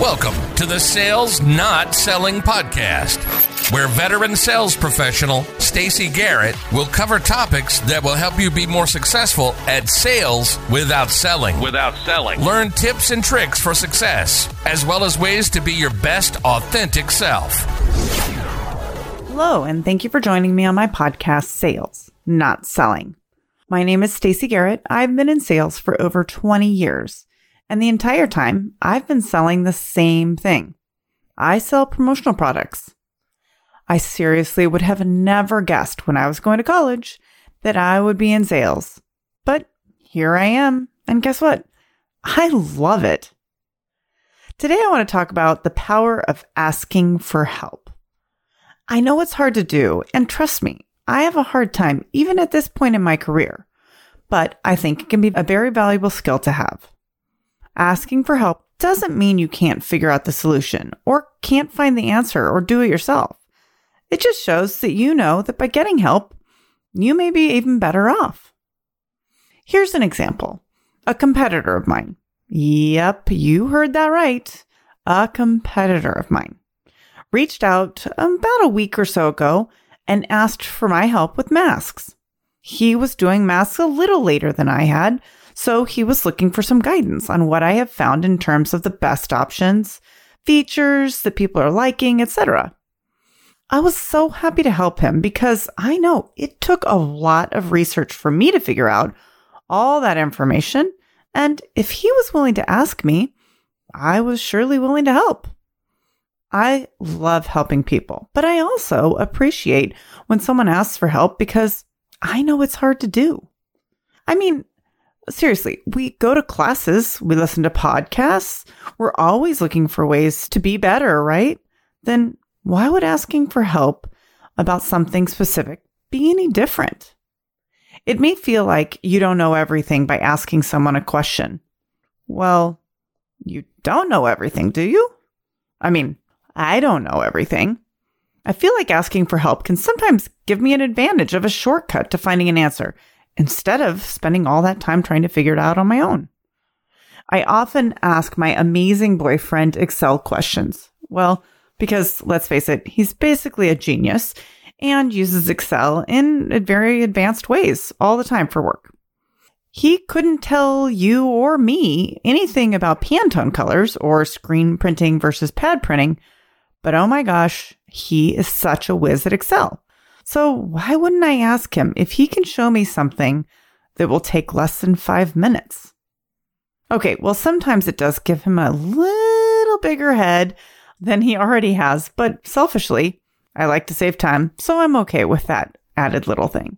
Welcome to the Sales Not Selling Podcast, where veteran sales professional Stacy Garrett will cover topics that will help you be more successful at sales without selling. without selling. Learn tips and tricks for success, as well as ways to be your best authentic self. Hello, and thank you for joining me on my podcast, Sales, Not Selling. My name is Stacy Garrett. I've been in sales for over 20 years, and the entire time I've been selling the same thing. I sell promotional products. I seriously would have never guessed when I was going to college that I would be in sales. But here I am, and guess what? I love it. Today I want to talk about the power of asking for help. I know it's hard to do, and trust me, I have a hard time even at this point in my career, but I think it can be a very valuable skill to have. Asking for help doesn't mean you can't figure out the solution or can't find the answer or do it yourself. It just shows that you know that by getting help, you may be even better off. Here's an example a competitor of mine. Yep, you heard that right. A competitor of mine reached out about a week or so ago and asked for my help with masks. He was doing masks a little later than I had, so he was looking for some guidance on what I have found in terms of the best options, features that people are liking, etc. I was so happy to help him because I know it took a lot of research for me to figure out all that information, and if he was willing to ask me, I was surely willing to help. I love helping people, but I also appreciate when someone asks for help because I know it's hard to do. I mean, seriously, we go to classes, we listen to podcasts, we're always looking for ways to be better, right? Then why would asking for help about something specific be any different? It may feel like you don't know everything by asking someone a question. Well, you don't know everything, do you? I mean, I don't know everything. I feel like asking for help can sometimes give me an advantage of a shortcut to finding an answer instead of spending all that time trying to figure it out on my own. I often ask my amazing boyfriend Excel questions. Well, because let's face it, he's basically a genius and uses Excel in very advanced ways all the time for work. He couldn't tell you or me anything about Pantone colors or screen printing versus pad printing but oh my gosh, he is such a whiz at Excel. So why wouldn't I ask him if he can show me something that will take less than five minutes? Okay, well, sometimes it does give him a little bigger head than he already has, but selfishly, I like to save time, so I'm okay with that added little thing.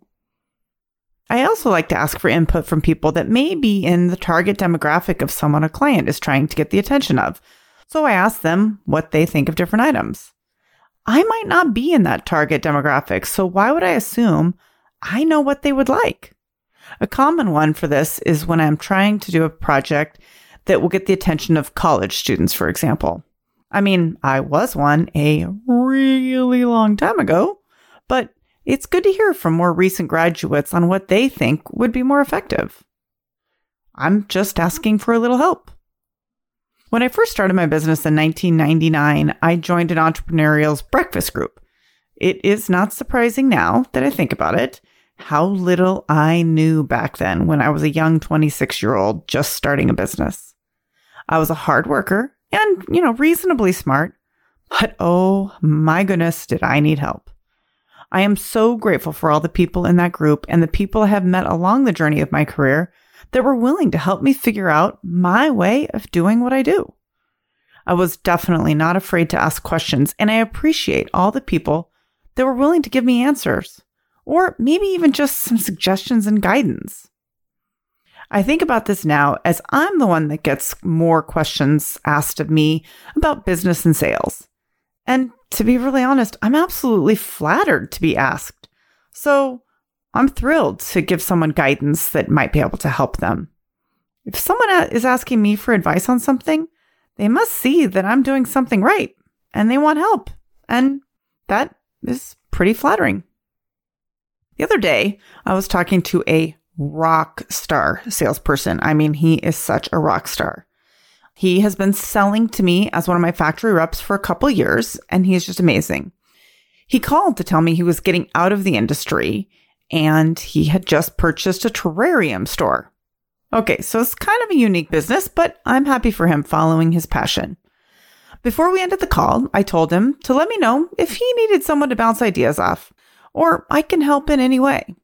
I also like to ask for input from people that may be in the target demographic of someone a client is trying to get the attention of. So I ask them what they think of different items. I might not be in that target demographic, so why would I assume I know what they would like? A common one for this is when I'm trying to do a project that will get the attention of college students, for example. I mean, I was one a really long time ago, but it's good to hear from more recent graduates on what they think would be more effective. I'm just asking for a little help. When I first started my business in 1999, I joined an entrepreneurial's breakfast group. It is not surprising now that I think about it how little I knew back then when I was a young 26 year old just starting a business. I was a hard worker and, you know, reasonably smart, but oh my goodness, did I need help. I am so grateful for all the people in that group and the people I have met along the journey of my career that were willing to help me figure out my way of doing what I do. I was definitely not afraid to ask questions, and I appreciate all the people that were willing to give me answers, or maybe even just some suggestions and guidance. I think about this now as I'm the one that gets more questions asked of me about business and sales. And to be really honest, I'm absolutely flattered to be asked. So I'm thrilled to give someone guidance that might be able to help them. If someone is asking me for advice on something, they must see that I'm doing something right and they want help. And that is pretty flattering. The other day, I was talking to a rock star salesperson. I mean, he is such a rock star. He has been selling to me as one of my factory reps for a couple years, and he is just amazing. He called to tell me he was getting out of the industry and he had just purchased a terrarium store. Okay, so it's kind of a unique business, but I'm happy for him following his passion. Before we ended the call, I told him to let me know if he needed someone to bounce ideas off, or I can help in any way.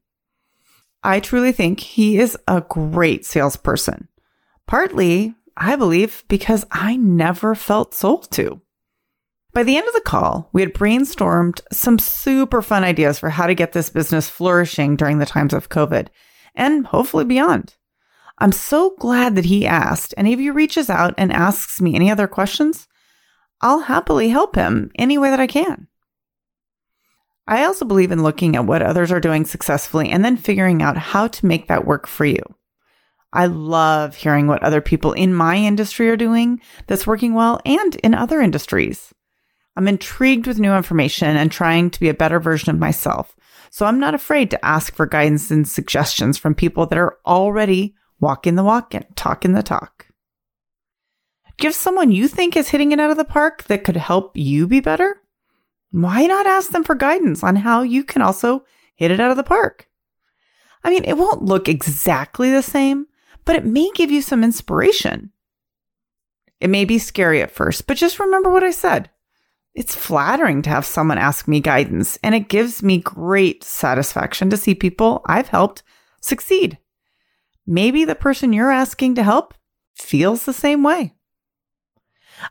I truly think he is a great salesperson. Partly, I believe, because I never felt sold to. By the end of the call, we had brainstormed some super fun ideas for how to get this business flourishing during the times of COVID and hopefully beyond. I'm so glad that he asked, and if he reaches out and asks me any other questions, I'll happily help him any way that I can. I also believe in looking at what others are doing successfully and then figuring out how to make that work for you. I love hearing what other people in my industry are doing that's working well and in other industries. I'm intrigued with new information and trying to be a better version of myself. So I'm not afraid to ask for guidance and suggestions from people that are already walking the walk and talking the talk. Have someone you think is hitting it out of the park that could help you be better? Why not ask them for guidance on how you can also hit it out of the park? I mean, it won't look exactly the same, but it may give you some inspiration. It may be scary at first, but just remember what I said. It's flattering to have someone ask me guidance, and it gives me great satisfaction to see people I've helped succeed. Maybe the person you're asking to help feels the same way.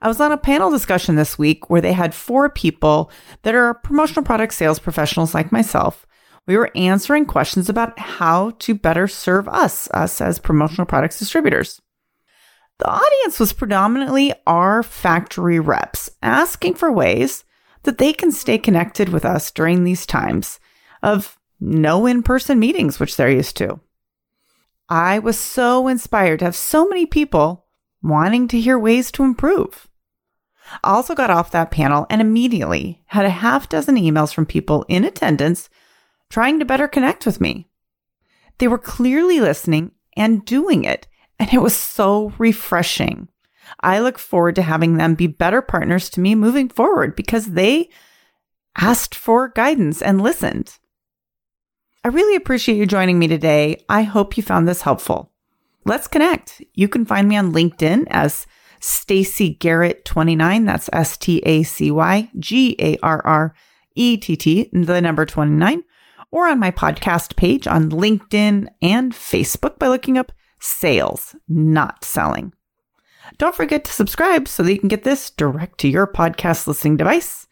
I was on a panel discussion this week where they had four people that are promotional product sales professionals like myself. We were answering questions about how to better serve us, us as promotional products distributors. The audience was predominantly our factory reps asking for ways that they can stay connected with us during these times of no in person meetings, which they're used to. I was so inspired to have so many people wanting to hear ways to improve. I also got off that panel and immediately had a half dozen emails from people in attendance trying to better connect with me. They were clearly listening and doing it, and it was so refreshing. I look forward to having them be better partners to me moving forward because they asked for guidance and listened. I really appreciate you joining me today. I hope you found this helpful. Let's connect. You can find me on LinkedIn as Stacy Garrett 29. That's S T A C Y G A R R E T T, the number 29, or on my podcast page on LinkedIn and Facebook by looking up sales, not selling. Don't forget to subscribe so that you can get this direct to your podcast listening device.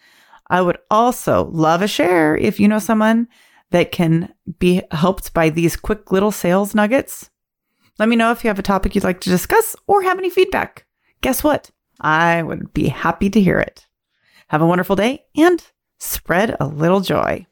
I would also love a share if you know someone that can be helped by these quick little sales nuggets. Let me know if you have a topic you'd like to discuss or have any feedback. Guess what? I would be happy to hear it. Have a wonderful day and spread a little joy.